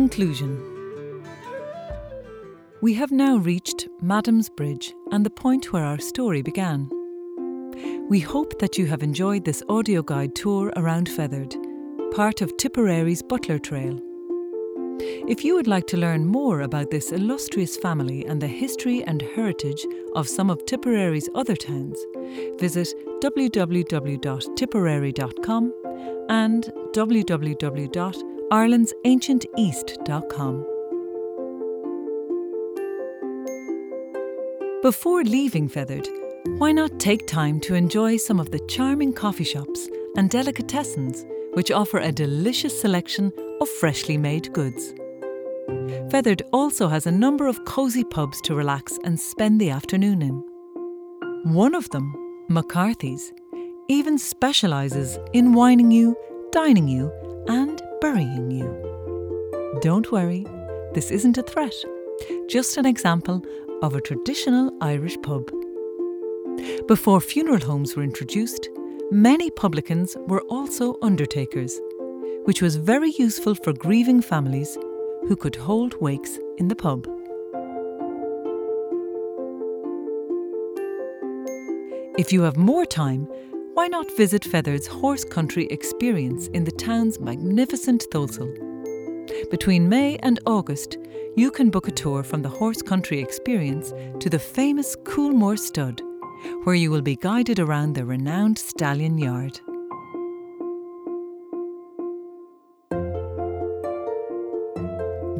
Conclusion We have now reached Madam's Bridge and the point where our story began. We hope that you have enjoyed this audio guide tour around Fethard, part of Tipperary's Butler Trail. If you would like to learn more about this illustrious family and the history and heritage of some of Tipperary's other towns, visit www.tipperary.com and www.irelandsancienteast.com. Before leaving Fethard, why not take time to enjoy some of the charming coffee shops and delicatessens which offer a delicious selection of freshly made goods? Fethard also has a number of cosy pubs to relax and spend the afternoon in. One of them, McCarthy's, even specialises in wining you, dining you, and burying you. Don't worry, this isn't a threat, just an example of a traditional Irish pub. Before funeral homes were introduced, many publicans were also undertakers, which was very useful for grieving families who could hold wakes in the pub. If you have more time, why not visit Fethard's horse country experience in the town's magnificent Tholsel? Between May and August, you can book a tour from the horse country experience to the famous Coolmore Stud, where you will be guided around the renowned stallion yard.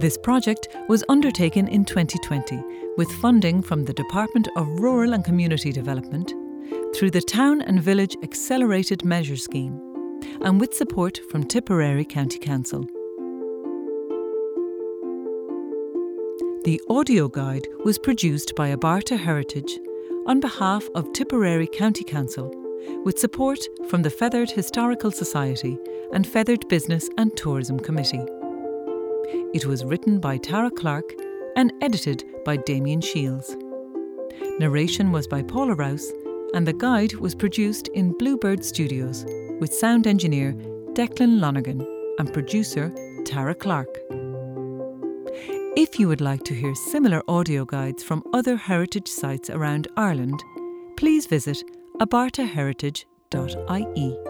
This project was undertaken in 2020 with funding from the Department of Rural and Community Development through the Town and Village Accelerated Measure Scheme and with support from Tipperary County Council. The audio guide was produced by Abarta Heritage on behalf of Tipperary County Council with support from the Fethard Historical Society and Fethard Business and Tourism Committee. It was written by Tara Clarke and edited by Damian Shiels. Narration was by Paula Rouse, and the guide was produced in Bluebird Studios with sound engineer Declan Lonergan and producer Tara Clarke. If you would like to hear similar audio guides from other heritage sites around Ireland, please visit abartaheritage.ie.